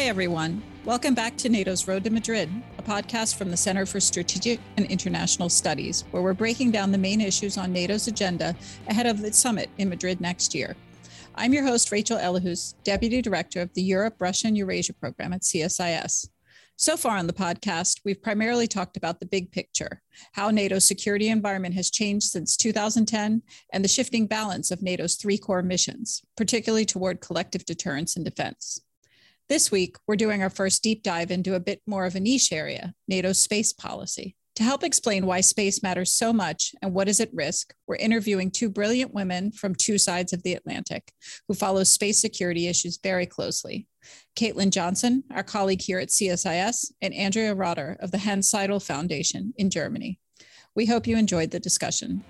Hi, everyone. Welcome back to NATO's Road to Madrid, a podcast from the Center for Strategic and International Studies, where we're breaking down the main issues on NATO's agenda ahead of the summit in Madrid next year. I'm your host, Rachel Ellehuus, Deputy Director of the Europe, Russia, and Eurasia program at CSIS. So far on the podcast, we've primarily talked about the big picture, how NATO's security environment has changed since 2010, and the shifting balance of NATO's three core missions, particularly toward collective deterrence and defense. This week, we're doing our first deep dive into a bit more of a niche area, NATO's space policy. To help explain why space matters so much and what is at risk, we're interviewing two brilliant women from two sides of the Atlantic who follow space security issues very closely. Kaitlyn Johnson, our colleague here at CSIS, and Andrea Rotter of the Hanns Seidel Foundation in Germany. We hope you enjoyed the discussion.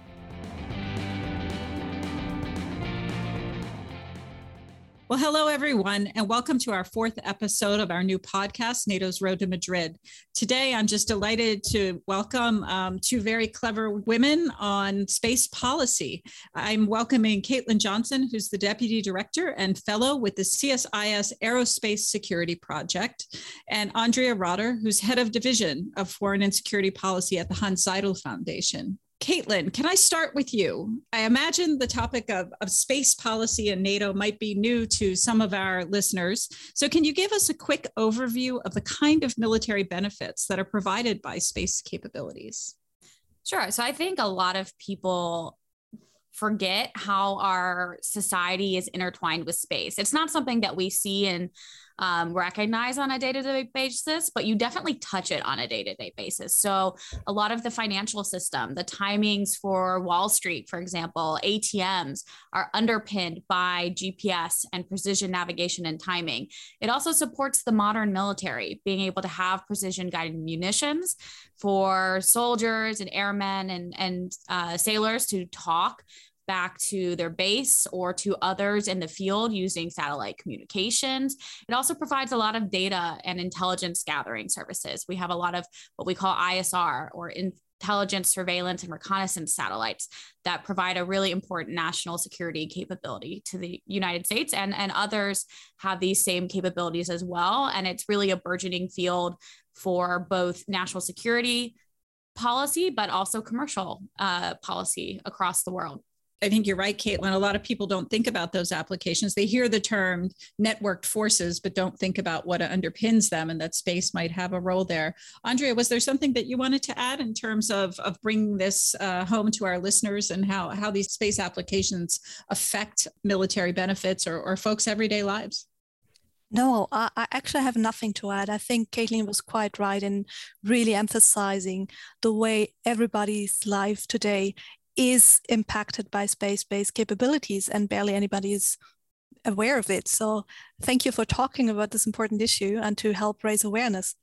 Well, hello, everyone, and welcome to our fourth episode of our new podcast, NATO's Road to Madrid. Today, I'm just delighted to welcome um, two very clever women on space policy. I'm welcoming Kaitlyn Johnson, who's the Deputy Director and Fellow with the CSIS Aerospace Security Project, and Andrea Rotter, who's Head of Division of Foreign and Security Policy at the Hanns Seidel Foundation. Kaitlyn, can I start with you? I imagine the topic of, of space policy in NATO might be new to some of our listeners. So, can you give us a quick overview of the kind of military benefits that are provided by space capabilities? Sure. So, I think a lot of people forget how our society is intertwined with space. It's not something that we see in um, recognize on a day to day basis, but you definitely touch it on a day to day basis. So, a lot of the financial system, the timings for Wall Street, for example, ATMs are underpinned by GPS and precision navigation and timing. It also supports the modern military, being able to have precision guided munitions for soldiers and airmen and, and uh, sailors to talk back to their base or to others in the field using satellite communications. It also provides a lot of data and intelligence gathering services. We have a lot of what we call ISR or intelligence, surveillance, and reconnaissance satellites that provide a really important national security capability to the United States, and, and others have these same capabilities as well. And it's really a burgeoning field for both national security policy, but also commercial uh, policy across the world. I think you're right, Kaitlyn. A lot of people don't think about those applications. They hear the term networked forces, but don't think about what underpins them and that space might have a role there. Andrea, was there something that you wanted to add in terms of, of bringing this uh, home to our listeners and how, how these space applications affect military benefits or, or folks' everyday lives? No, I, I, actually have nothing to add. I think Kaitlyn was quite right in really emphasizing the way everybody's life today is impacted by space-based capabilities and barely anybody is aware of it. So thank you for talking about this important issue and to help raise awareness.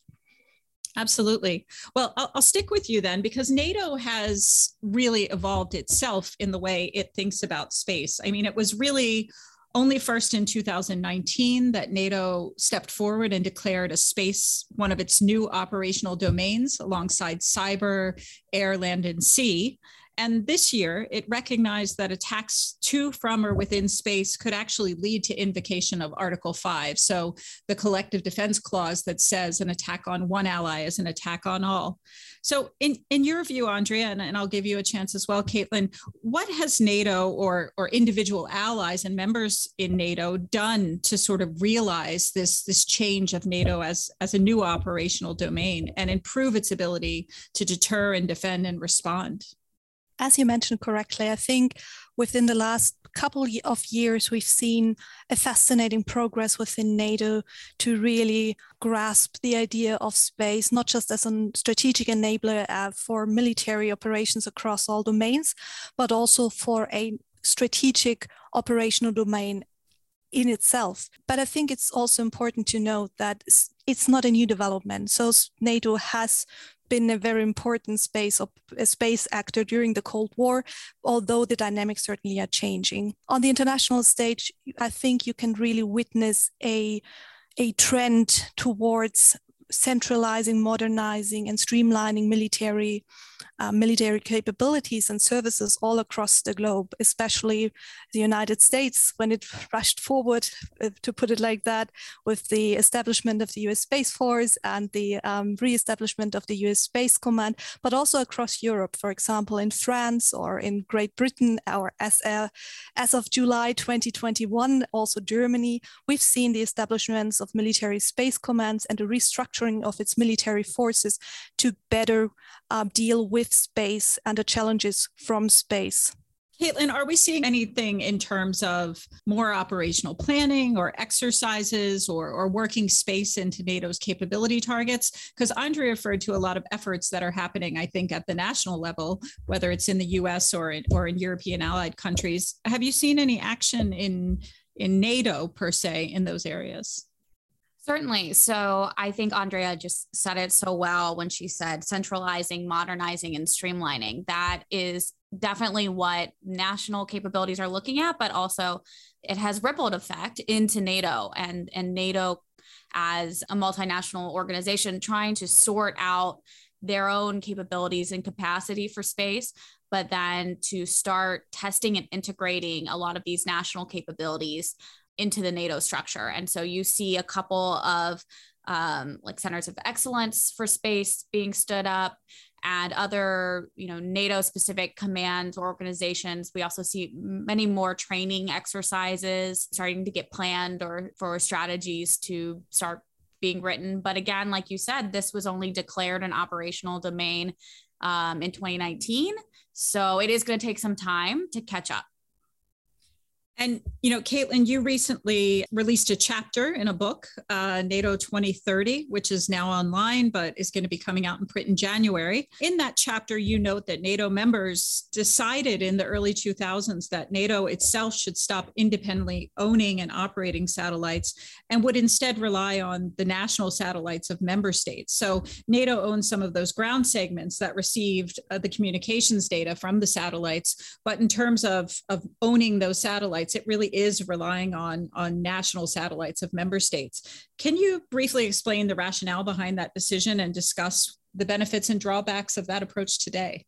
Absolutely. Well, I'll, I'll, stick with you then because NATO has really evolved itself in the way it thinks about space. I mean, it was really only first in 2019 that NATO stepped forward and declared a space one of its new operational domains alongside cyber, air, land, and sea. And this year, it recognized that attacks to, from, or within space could actually lead to invocation of Article 5. So, the collective defense clause that says an attack on one ally is an attack on all. So, in, in your view, Andrea, and, and I'll give you a chance as well, Kaitlyn, what has NATO or, or individual allies and members in NATO done to sort of realize this, this change of NATO as, as a new operational domain and improve its ability to deter and defend and respond? As you mentioned correctly, I think within the last couple of years, we've seen a fascinating progress within NATO to really grasp the idea of space, not just as a strategic enabler uh, for military operations across all domains, but also for a strategic operational domain in itself. But I think it's also important to note that it's not a new development. So NATO has been a very important space of space actor during the Cold War, although the dynamics certainly are changing. On the international stage, I think you can really witness a a trend towards centralizing, modernizing, and streamlining military uh, military capabilities and services all across the globe, especially the United States when it rushed forward, uh, to put it like that, with the establishment of the US Space Force and the um, re-establishment of the US Space Command, but also across Europe, for example, in France or in Great Britain, or as, uh, as of July 2021, also Germany, we've seen the establishments of military space commands and the restructuring of its military forces to better uh, deal with space and the challenges from space. Kaitlyn, are we seeing anything in terms of more operational planning or exercises or, or working space into NATO's capability targets? Because Andre referred to a lot of efforts that are happening, I think, at the national level, whether it's in the US or in, or in European allied countries. Have you seen any action in, in NATO per se in those areas? Certainly. So I think Andrea just said it so well when she said centralizing, modernizing, and streamlining. That is definitely what national capabilities are looking at, but also it has rippled effect into NATO and, and NATO as a multinational organization trying to sort out their own capabilities and capacity for space, but then to start testing and integrating a lot of these national capabilities into the NATO structure. And so you see a couple of um, like centers of excellence for space being stood up and other you know nato specific commands or organizations. We also see many more training exercises starting to get planned or for strategies to start being written. But again like you said this was only declared an operational domain um, in 2019 so it is going to take some time to catch up and, you know, Kaitlyn, you recently released a chapter in a book, uh, NATO 2030, which is now online, but is going to be coming out in print in January. In that chapter, you note that NATO members decided in the early 2000s that NATO itself should stop independently owning and operating satellites and would instead rely on the national satellites of member states. So NATO owns some of those ground segments that received uh, the communications data from the satellites. But in terms of, of owning those satellites, satellites, it really is relying on, on national satellites of member states. Can you briefly explain the rationale behind that decision and discuss the benefits and drawbacks of that approach today?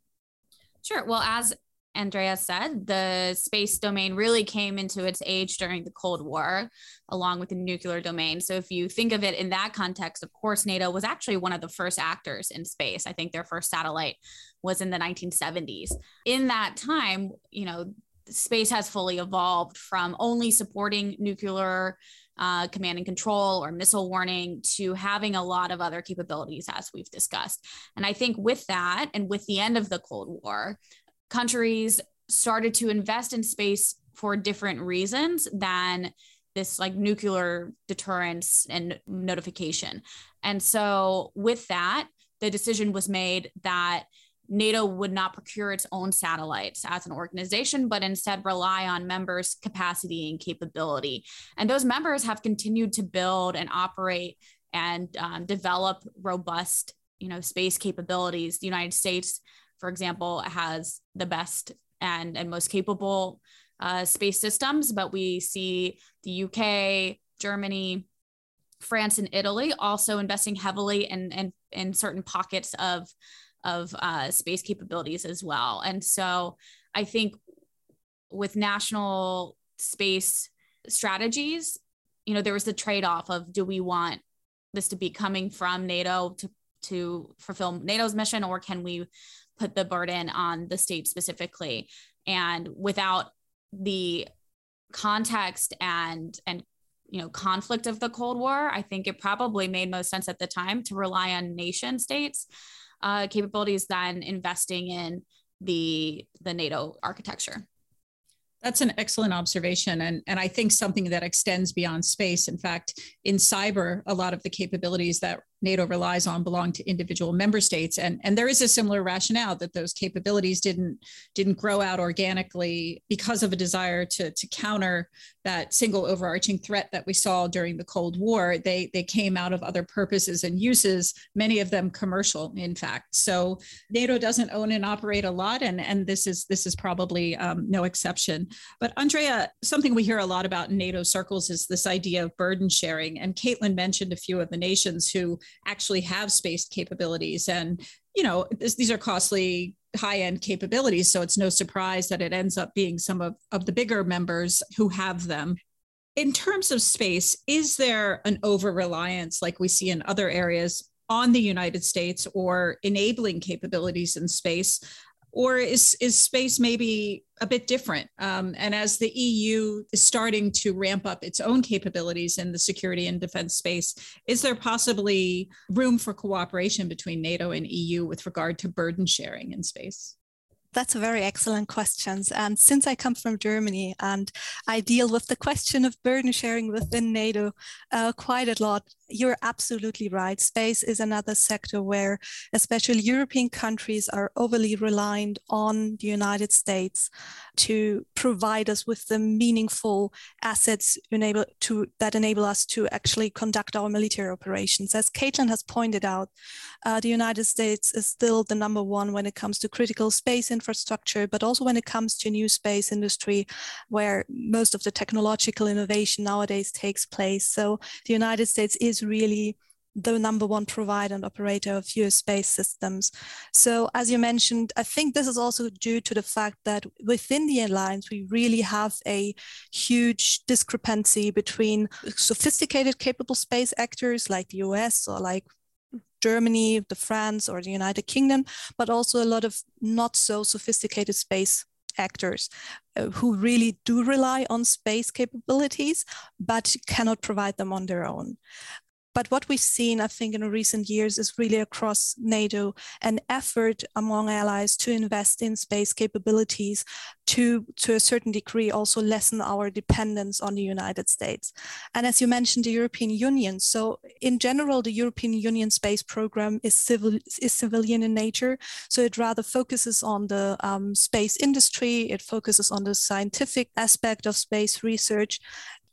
Sure. Well, as Andrea said, the space domain really came into its age during the Cold War, along with the nuclear domain. So, if you think of it in that context, of course, NATO was actually one of the first actors in space. I think their first satellite was in the 1970s. In that time, you know, space has fully evolved from only supporting nuclear uh, command and control or missile warning to having a lot of other capabilities, as we've discussed. And I think with that, and with the end of the Cold War, countries started to invest in space for different reasons than this like nuclear deterrence and notification. And so, with that, the decision was made that NATO would not procure its own satellites as an organization, but instead rely on members' capacity and capability. And those members have continued to build and operate and um, develop robust, you know, space capabilities. The United States, for example, has the best and, and most capable uh, space systems, but we see the UK, Germany, France, and Italy also investing heavily in, in, in certain pockets of of uh, space capabilities as well. And so I think with national space strategies, you know, there was the trade off of do we want this to be coming from NATO to to fulfill NATO's mission, or can we put the burden on the state specifically? And without the context and and you know conflict of the Cold War, I think it probably made most sense at the time to rely on nation states uh, capabilities than investing in the the NATO architecture. That's an excellent observation. And, and I think something that extends beyond space. In fact, in cyber, a lot of the capabilities that NATO relies on belong to individual member states. And, and there is a similar rationale that those capabilities didn't, didn't grow out organically because of a desire to, to counter that single overarching threat that we saw during the Cold War. They, they came out of other purposes and uses, many of them commercial, in fact. So NATO doesn't own and operate a lot, and, and this is this is probably um, no exception. But Andrea, something we hear a lot about in NATO circles is this idea of burden sharing. And Kaitlyn mentioned a few of the nations who actually have space capabilities. And, you know, this, these are costly high end capabilities. So it's no surprise that it ends up being some of, of the bigger members who have them. In terms of space, is there an over reliance like we see in other areas on the United States or enabling capabilities in space? Or is, is space maybe a bit different? Um, and as the EU is starting to ramp up its own capabilities in the security and defense space, is there possibly room for cooperation between NATO and EU with regard to burden sharing in space? That's a very excellent question. And since I come from Germany and I deal with the question of burden sharing within NATO uh, quite a lot, you're absolutely right. Space is another sector where especially European countries are overly reliant on the United States to provide us with the meaningful assets enable to, that enable us to actually conduct our military operations. As Kaitlyn has pointed out, uh, the United States is still the number one when it comes to critical space infrastructure, but also when it comes to new space industry, where most of the technological innovation nowadays takes place. So the United States is really the number one provider and operator of US space systems. So, as you mentioned, I think this is also due to the fact that within the alliance, we really have a huge discrepancy between sophisticated, capable space actors like the US or like Germany, the France, or the United Kingdom, but also a lot of not so sophisticated space actors uh, who really do rely on space capabilities but cannot provide them on their own. But what we've seen, I think, in recent years is really across NATO an effort among allies to invest in space capabilities to, to a certain degree, also lessen our dependence on the United States. And as you mentioned, the European Union. So, in general, the European Union space program is, civil, is civilian in nature. So, it rather focuses on the um, space industry, it focuses on the scientific aspect of space research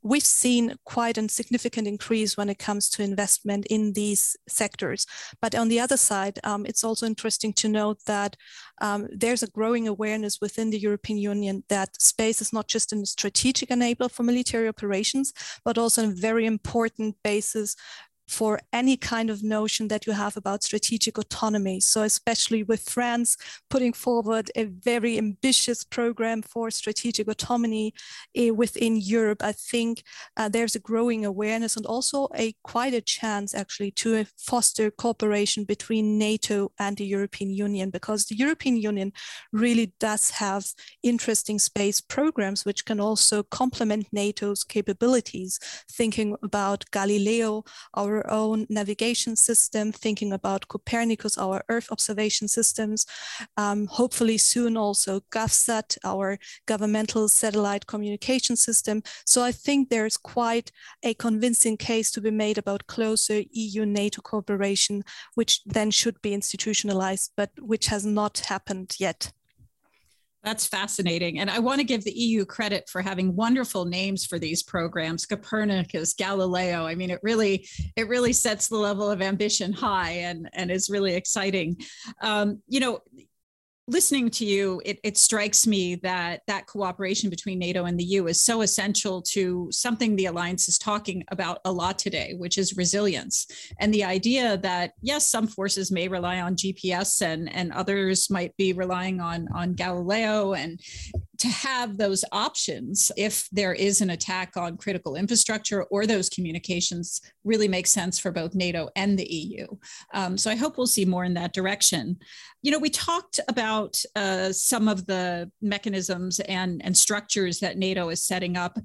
we've seen quite a significant increase when it comes to investment in these sectors. But on the other side, um, it's also interesting to note that um, there's a growing awareness within the European Union that space is not just a strategic enabler for military operations, but also a very important basis for any kind of notion that you have about strategic autonomy. So, especially with France putting forward a very ambitious program for strategic autonomy uh, within Europe, I think uh, there's a growing awareness and also a quite a chance actually to foster cooperation between NATO and the European Union because the European Union really does have interesting space programs which can also complement NATO's capabilities. Thinking about Galileo, our our own navigation system, thinking about Copernicus, our Earth observation systems, um, hopefully soon also GovSat, our governmental satellite communication system. So I think there's quite a convincing case to be made about closer EU-NATO cooperation, which then should be institutionalized, but which has not happened yet. That's fascinating. And I want to give the EU credit for having wonderful names for these programs, Copernicus, Galileo. I mean, it really, it really sets the level of ambition high and, and is really exciting. Um, you know, listening to you, it, it, strikes me that that cooperation between NATO and the EU is so essential to something the alliance is talking about a lot today, which is resilience. And the idea that, yes, some forces may rely on GPS and, and others might be relying on, on Galileo and to have those options if there is an attack on critical infrastructure or those communications really makes sense for both NATO and the EU. Um, so I hope we'll see more in that direction. You know, we talked about uh, some of the mechanisms and, and structures that NATO is setting up.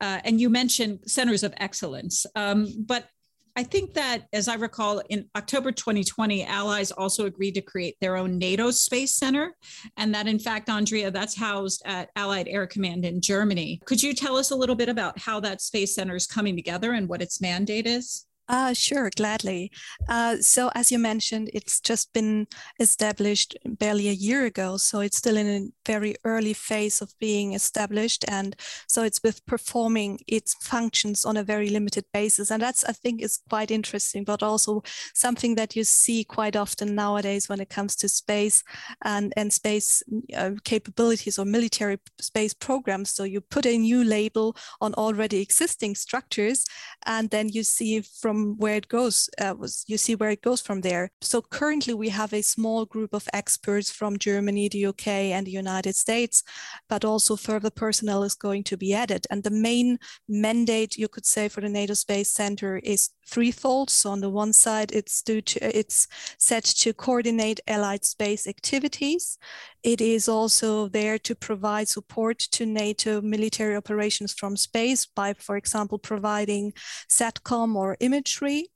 Uh, and you mentioned centers of excellence. Um, but I think that, as I recall, in October 2020, allies also agreed to create their own NATO Space Center. And that, in fact, Andrea, that's housed at Allied Air Command in Germany. Could you tell us a little bit about how that Space Center is coming together and what its mandate is? Uh, sure, gladly. Uh, so, as you mentioned, it's just been established barely a year ago. So, it's still in a very early phase of being established. And so, it's with performing its functions on a very limited basis. And that's, I think, is quite interesting, but also something that you see quite often nowadays when it comes to space and, and space uh, capabilities or military space programs. So, you put a new label on already existing structures, and then you see from from where it goes. Uh, was you see where it goes from there. So currently we have a small group of experts from Germany, the UK, and the United States, but also further personnel is going to be added. And the main mandate, you could say, for the NATO Space Center is threefold. So on the one side, it's due to it's set to coordinate allied space activities. It is also there to provide support to NATO military operations from space by, for example, providing SATCOM or imagery.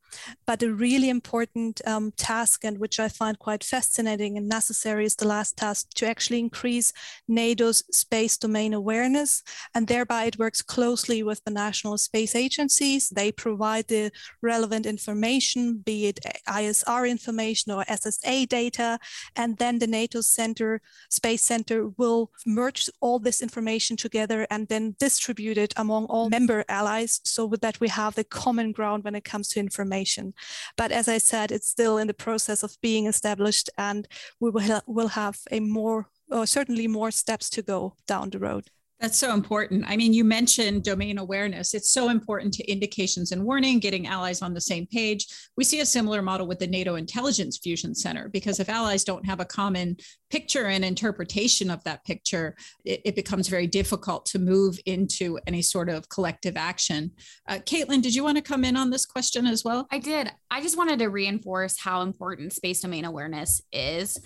But a really important um, task, and which I find quite fascinating and necessary, is the last task to actually increase NATO's space domain awareness. And thereby, it works closely with the national space agencies. They provide the relevant information, be it ISR information or SSA data. And then the NATO Center, Space Center, will merge all this information together and then distribute it among all member allies so that we have the common ground when it comes to information information. But as I said, it's still in the process of being established, and we will, ha- will have a more, or certainly more steps to go down the road. That's so important. I mean, you mentioned domain awareness. It's so important to indications and warning, getting allies on the same page. We see a similar model with the NATO Intelligence Fusion Center because if allies don't have a common picture and interpretation of that picture, it, it becomes very difficult to move into any sort of collective action. Uh, Kaitlyn, did you want to come in on this question as well? I did. I just wanted to reinforce how important space domain awareness is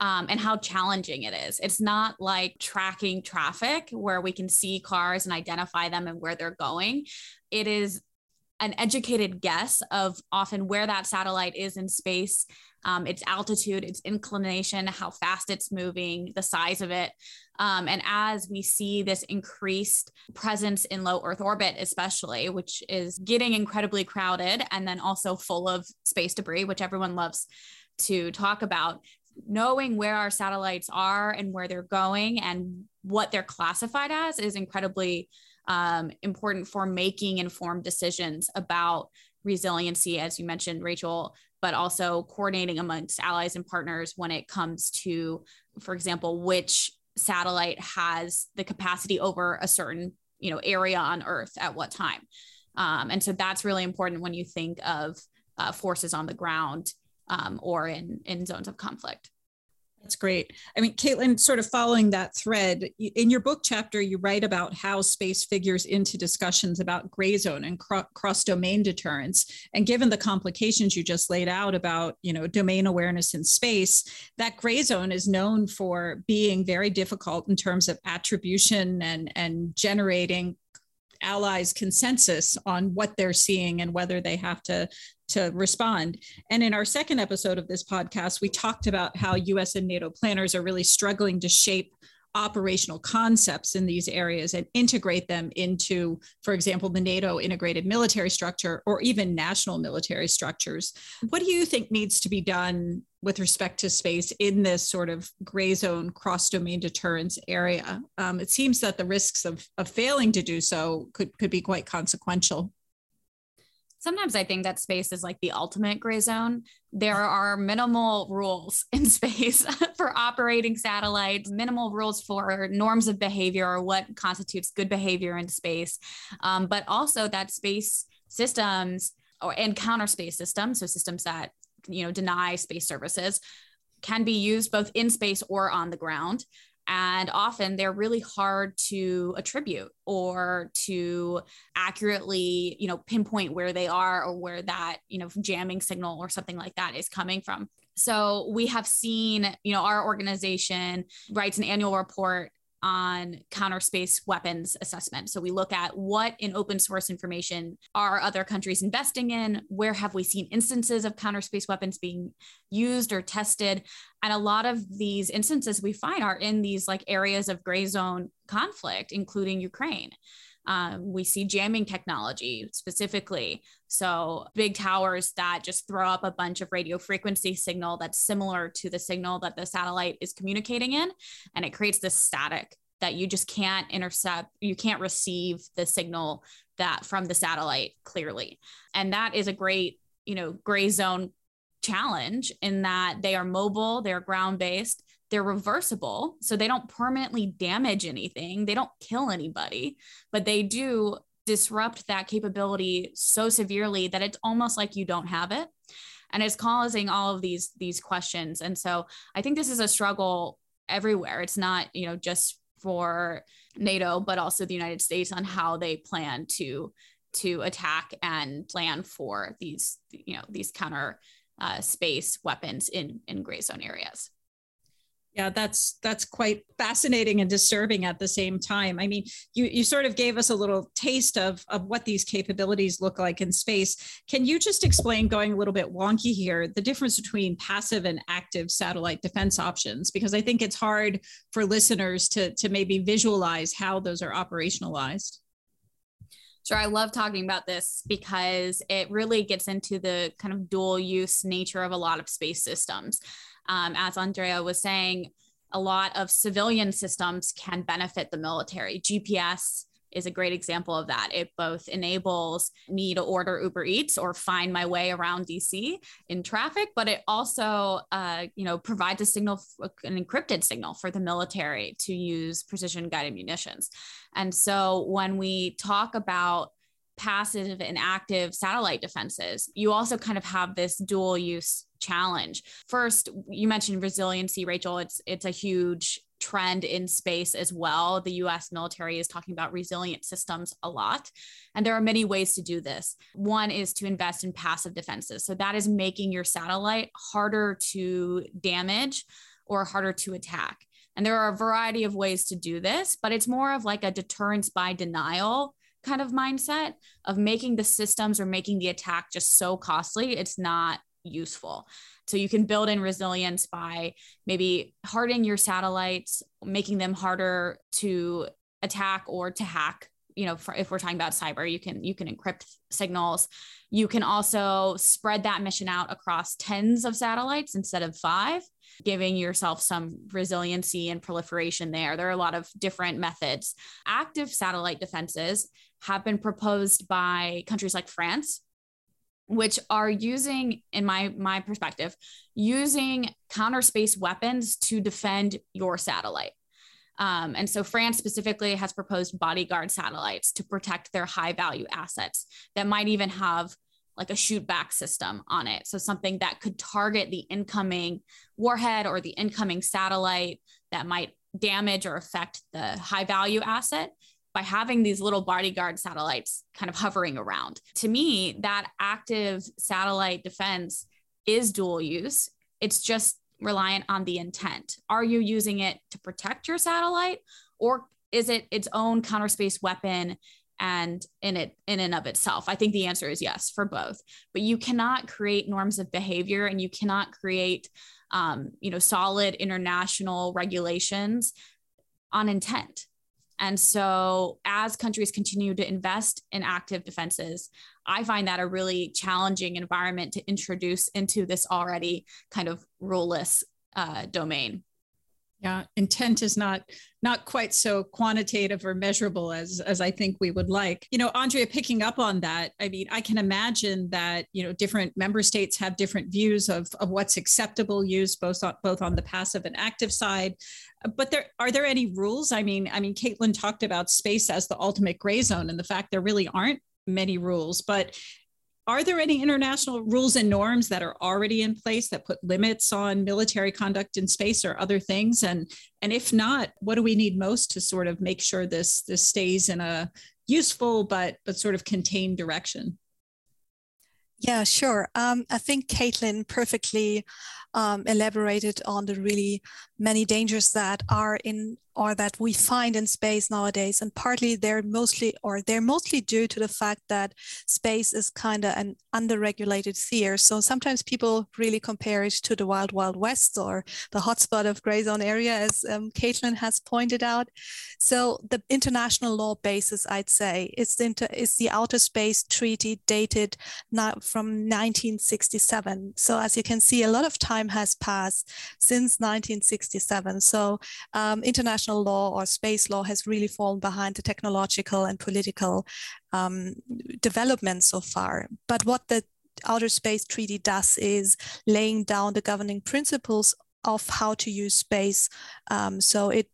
um, and how challenging it is. It's not like tracking traffic where we can see cars and identify them and where they're going. It is an educated guess of often where that satellite is in space, um, its altitude, its inclination, how fast it's moving, the size of it. Um, and as we see this increased presence in low Earth orbit, especially, which is getting incredibly crowded and then also full of space debris, which everyone loves to talk about, knowing where our satellites are and where they're going and what they're classified as is incredibly um, important for making informed decisions about resiliency, as you mentioned, Rachel, but also coordinating amongst allies and partners when it comes to, for example, which satellite has the capacity over a certain you know area on Earth at what time. Um, and so that's really important when you think of uh, forces on the ground um, or in, in zones of conflict. That's great. I mean, Kaitlyn, sort of following that thread, in your book chapter, you write about how space figures into discussions about gray zone and cro- cross domain deterrence. And given the complications you just laid out about, you know, domain awareness in space, that gray zone is known for being very difficult in terms of attribution and, and generating allies consensus on what they're seeing and whether they have to to respond. And in our second episode of this podcast, we talked about how US and NATO planners are really struggling to shape operational concepts in these areas and integrate them into, for example, the NATO integrated military structure or even national military structures. What do you think needs to be done with respect to space in this sort of gray zone cross domain deterrence area? Um, it seems that the risks of, of failing to do so could, could be quite consequential sometimes I think that space is like the ultimate gray zone. There are minimal rules in space for operating satellites, minimal rules for norms of behavior or what constitutes good behavior in space, um, but also that space systems or and counter space systems, so systems that you know deny space services, can be used both in space or on the ground and often they're really hard to attribute or to accurately you know pinpoint where they are or where that you know jamming signal or something like that is coming from. So we have seen you know our organization writes an annual report on counter space weapons assessment. So we look at what in open source information are other countries investing in? Where have we seen instances of counter space weapons being used or tested? And a lot of these instances we find are in these like areas of gray zone conflict, including Ukraine. Um, we see jamming technology specifically. So, big towers that just throw up a bunch of radio frequency signal that's similar to the signal that the satellite is communicating in. And it creates this static that you just can't intercept, you can't receive the signal that from the satellite clearly. And that is a great, you know, gray zone challenge in that they are mobile, they're ground based, they're reversible. So they don't permanently damage anything, they don't kill anybody, but they do disrupt that capability so severely that it's almost like you don't have it and it's causing all of these these questions and so i think this is a struggle everywhere it's not you know just for nato but also the united states on how they plan to to attack and plan for these you know these counter uh, space weapons in in gray zone areas yeah, that's that's quite fascinating and disturbing at the same time. I mean, you you sort of gave us a little taste of of what these capabilities look like in space. Can you just explain, going a little bit wonky here, the difference between passive and active satellite defense options? Because I think it's hard for listeners to to maybe visualize how those are operationalized. Sure, I love talking about this because it really gets into the kind of dual use nature of a lot of space systems. Um, as Andrea was saying, a lot of civilian systems can benefit the military. GPS is a great example of that. It both enables me to order Uber Eats or find my way around DC in traffic, but it also, uh, you know, provides a signal, an encrypted signal for the military to use precision guided munitions. And so when we talk about passive and active satellite defenses, you also kind of have this dual use challenge. First, you mentioned resiliency, Rachel. It's it's a huge trend in space as well. The US military is talking about resilient systems a lot. And there are many ways to do this. One is to invest in passive defenses. So that is making your satellite harder to damage or harder to attack. And there are a variety of ways to do this, but it's more of like a deterrence by denial kind of mindset of making the systems or making the attack just so costly. It's not useful. So you can build in resilience by maybe hardening your satellites, making them harder to attack or to hack. You know, for, if we're talking about cyber, you can you can encrypt signals. You can also spread that mission out across tens of satellites instead of five, giving yourself some resiliency and proliferation there. There are a lot of different methods. Active satellite defenses have been proposed by countries like France, which are using in my my perspective using counter space weapons to defend your satellite um, and so france specifically has proposed bodyguard satellites to protect their high value assets that might even have like a shoot back system on it so something that could target the incoming warhead or the incoming satellite that might damage or affect the high value asset by having these little bodyguard satellites kind of hovering around. To me, that active satellite defense is dual use. It's just reliant on the intent. Are you using it to protect your satellite or is it its own counter space weapon and in it in and of itself? I think the answer is yes for both. But you cannot create norms of behavior and you cannot create um, you know solid international regulations on intent and so, as countries continue to invest in active defenses, I find that a really challenging environment to introduce into this already kind of ruleless uh, domain. Yeah, intent is not not quite so quantitative or measurable as as I think we would like. You know, Andrea, picking up on that, I mean, I can imagine that you know different member states have different views of of what's acceptable use, both on both on the passive and active side. But there are there any rules? I mean, I mean, Kaitlyn talked about space as the ultimate gray zone, and the fact there really aren't many rules. But are there any international rules and norms that are already in place that put limits on military conduct in space or other things and and if not what do we need most to sort of make sure this this stays in a useful but but sort of contained direction yeah, sure. Um, I think Kaitlyn perfectly um, elaborated on the really many dangers that are in or that we find in space nowadays. And partly they're mostly or they're mostly due to the fact that space is kind of an underregulated sphere. So sometimes people really compare it to the wild wild west or the hotspot of gray zone area as um, kaitlyn has pointed out. So the international law basis i'd say is the, inter- is the outer space treaty dated from 1967 so as you can see a lot of time has passed since 1967 so um, international law or space law has really fallen behind the technological and political um, development so far. But what the Outer Space Treaty does is laying down the governing principles of how to use space. Um, so it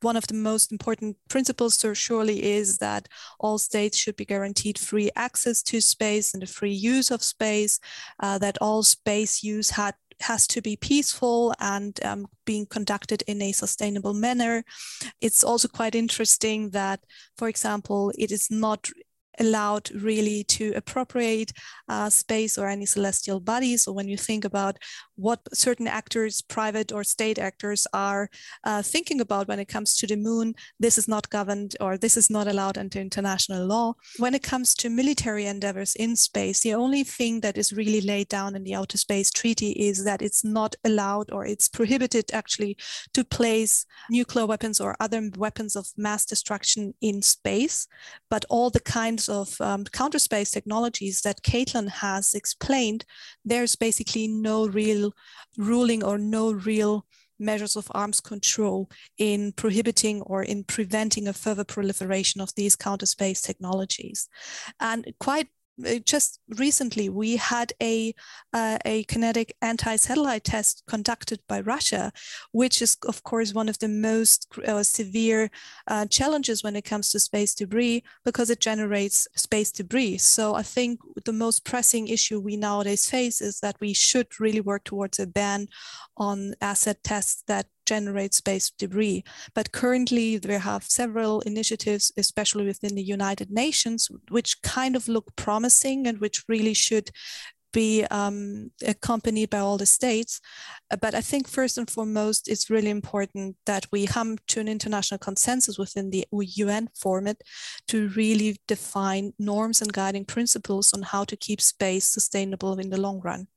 one of the most important principles surely is that all states should be guaranteed free access to space and the free use of space, uh, that all space use had has to be peaceful and um, being conducted in a sustainable manner. It's also quite interesting that, for example, it is not allowed really to appropriate uh, space or any celestial bodies. So when you think about what certain actors, private or state actors, are uh, thinking about when it comes to the moon, this is not governed or this is not allowed under international law. When it comes to military endeavors in space, the only thing that is really laid down in the Outer Space Treaty is that it's not allowed or it's prohibited actually to place nuclear weapons or other weapons of mass destruction in space, but all the kinds of um, counter space technologies that Kaitlyn has explained, there's basically no real ruling or no real measures of arms control in prohibiting or in preventing a further proliferation of these counter space technologies. And quite just recently we had a uh, a kinetic anti-satellite test conducted by Russia, which is of course one of the most uh, severe uh, challenges when it comes to space debris because it generates space debris. So I think the most pressing issue we nowadays face is that we should really work towards a ban on ASAT tests that generate space debris. But currently, we have several initiatives, especially within the United Nations, which kind of look promising and which really should be um, accompanied by all the states. But I think first and foremost, it's really important that we come to an international consensus within the UN format to really define norms and guiding principles on how to keep space sustainable in the long run.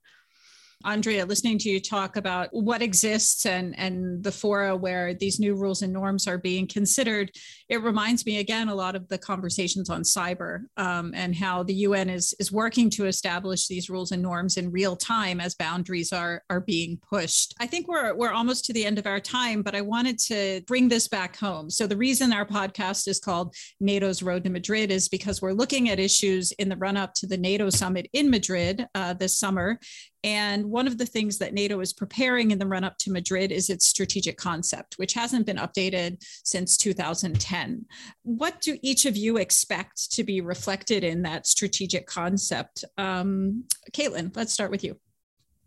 Andrea, listening to you talk about what exists and, and the fora where these new rules and norms are being considered, it reminds me again a lot of the conversations on cyber um, and how the UN is, is working to establish these rules and norms in real time as boundaries are, are being pushed. I think we're, we're almost to the end of our time, but I wanted to bring this back home. So, the reason our podcast is called NATO's Road to Madrid is because we're looking at issues in the run up to the NATO summit in Madrid uh, this summer and one of the things that NATO is preparing in the run up to Madrid is its strategic concept, which hasn't been updated since 2010. What do each of you expect to be reflected in that strategic concept? Um, Kaitlyn, let's start with you.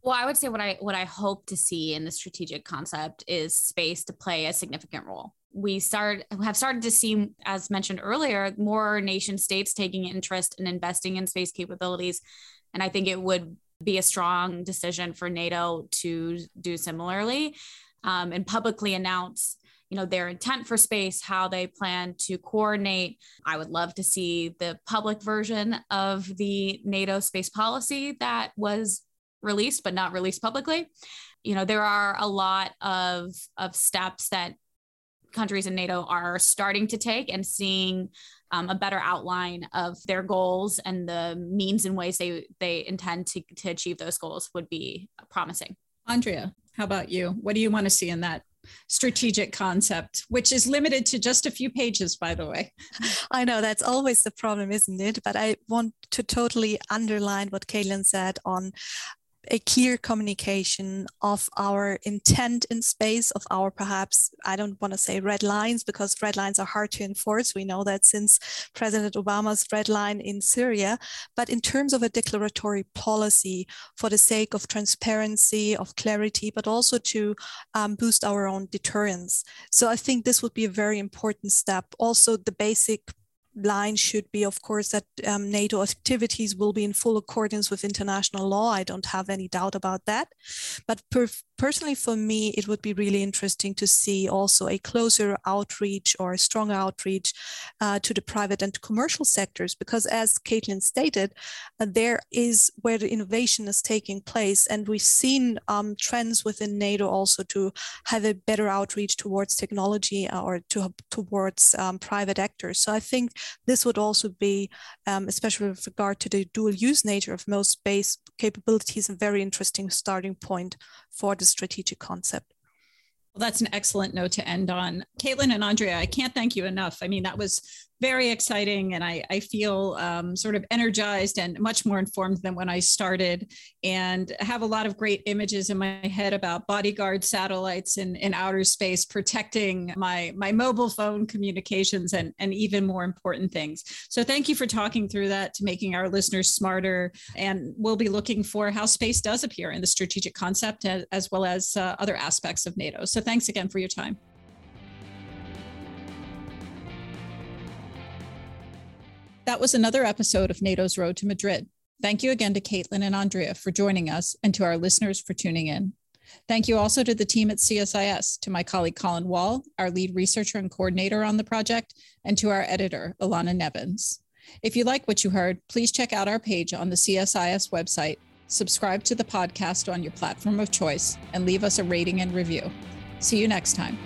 Well, I would say what I what I hope to see in the strategic concept is space to play a significant role. We start have started to see, as mentioned earlier, more nation states taking interest in investing in space capabilities, and I think it would be a strong decision for NATO to do similarly um, and publicly announce you know their intent for space how they plan to coordinate. I would love to see the public version of the nato space policy that was released but not released publicly. You know there are a lot of of steps that countries in nato are starting to take and seeing um, a better outline of their goals and the means and ways they they intend to, to achieve those goals would be promising. Andrea, how about you? What do you want to see in that strategic concept, which is limited to just a few pages, by the way. I know that's always the problem, isn't it? But I want to totally underline what Kaitlyn said on a clear communication of our intent in space, of our perhaps, I don't want to say red lines because red lines are hard to enforce. We know that since President Obama's red line in Syria. But in terms of a declaratory policy for the sake of transparency, of clarity, but also to um, boost our own deterrence. So I think this would be a very important step. Also, the basic line should be, of course, that um, NATO activities will be in full accordance with international law. I don't have any doubt about that. But per- personally, for me, it would be really interesting to see also a closer outreach or a stronger outreach uh, to the private and commercial sectors, because as Kaitlyn stated, uh, there is where the innovation is taking place. And we've seen um, trends within NATO also to have a better outreach towards technology uh, or to, towards um, private actors. So I think this would also be, um, especially with regard to the dual use nature of most space capabilities, a very interesting starting point for the strategic concept. Well, that's an excellent note to end on. Kaitlyn and Andrea, I can't thank you enough. I mean, that was very exciting. And I, I feel um, sort of energized and much more informed than when I started, and have a lot of great images in my head about bodyguard satellites in, in outer space protecting my, my mobile phone communications and, and even more important things. So thank you for talking through that to making our listeners smarter. And we'll be looking for how space does appear in the strategic concept as, well as uh, other aspects of NATO. So thanks again for your time. That was another episode of NATO's Road to Madrid. Thank you again to Kaitlyn and Andrea for joining us and to our listeners for tuning in. Thank you also to the team at CSIS, to my colleague Colin Wall, our lead researcher and coordinator on the project, and to our editor, Alana Nevins. If you like what you heard, please check out our page on the CSIS website, subscribe to the podcast on your platform of choice, and leave us a rating and review. See you next time.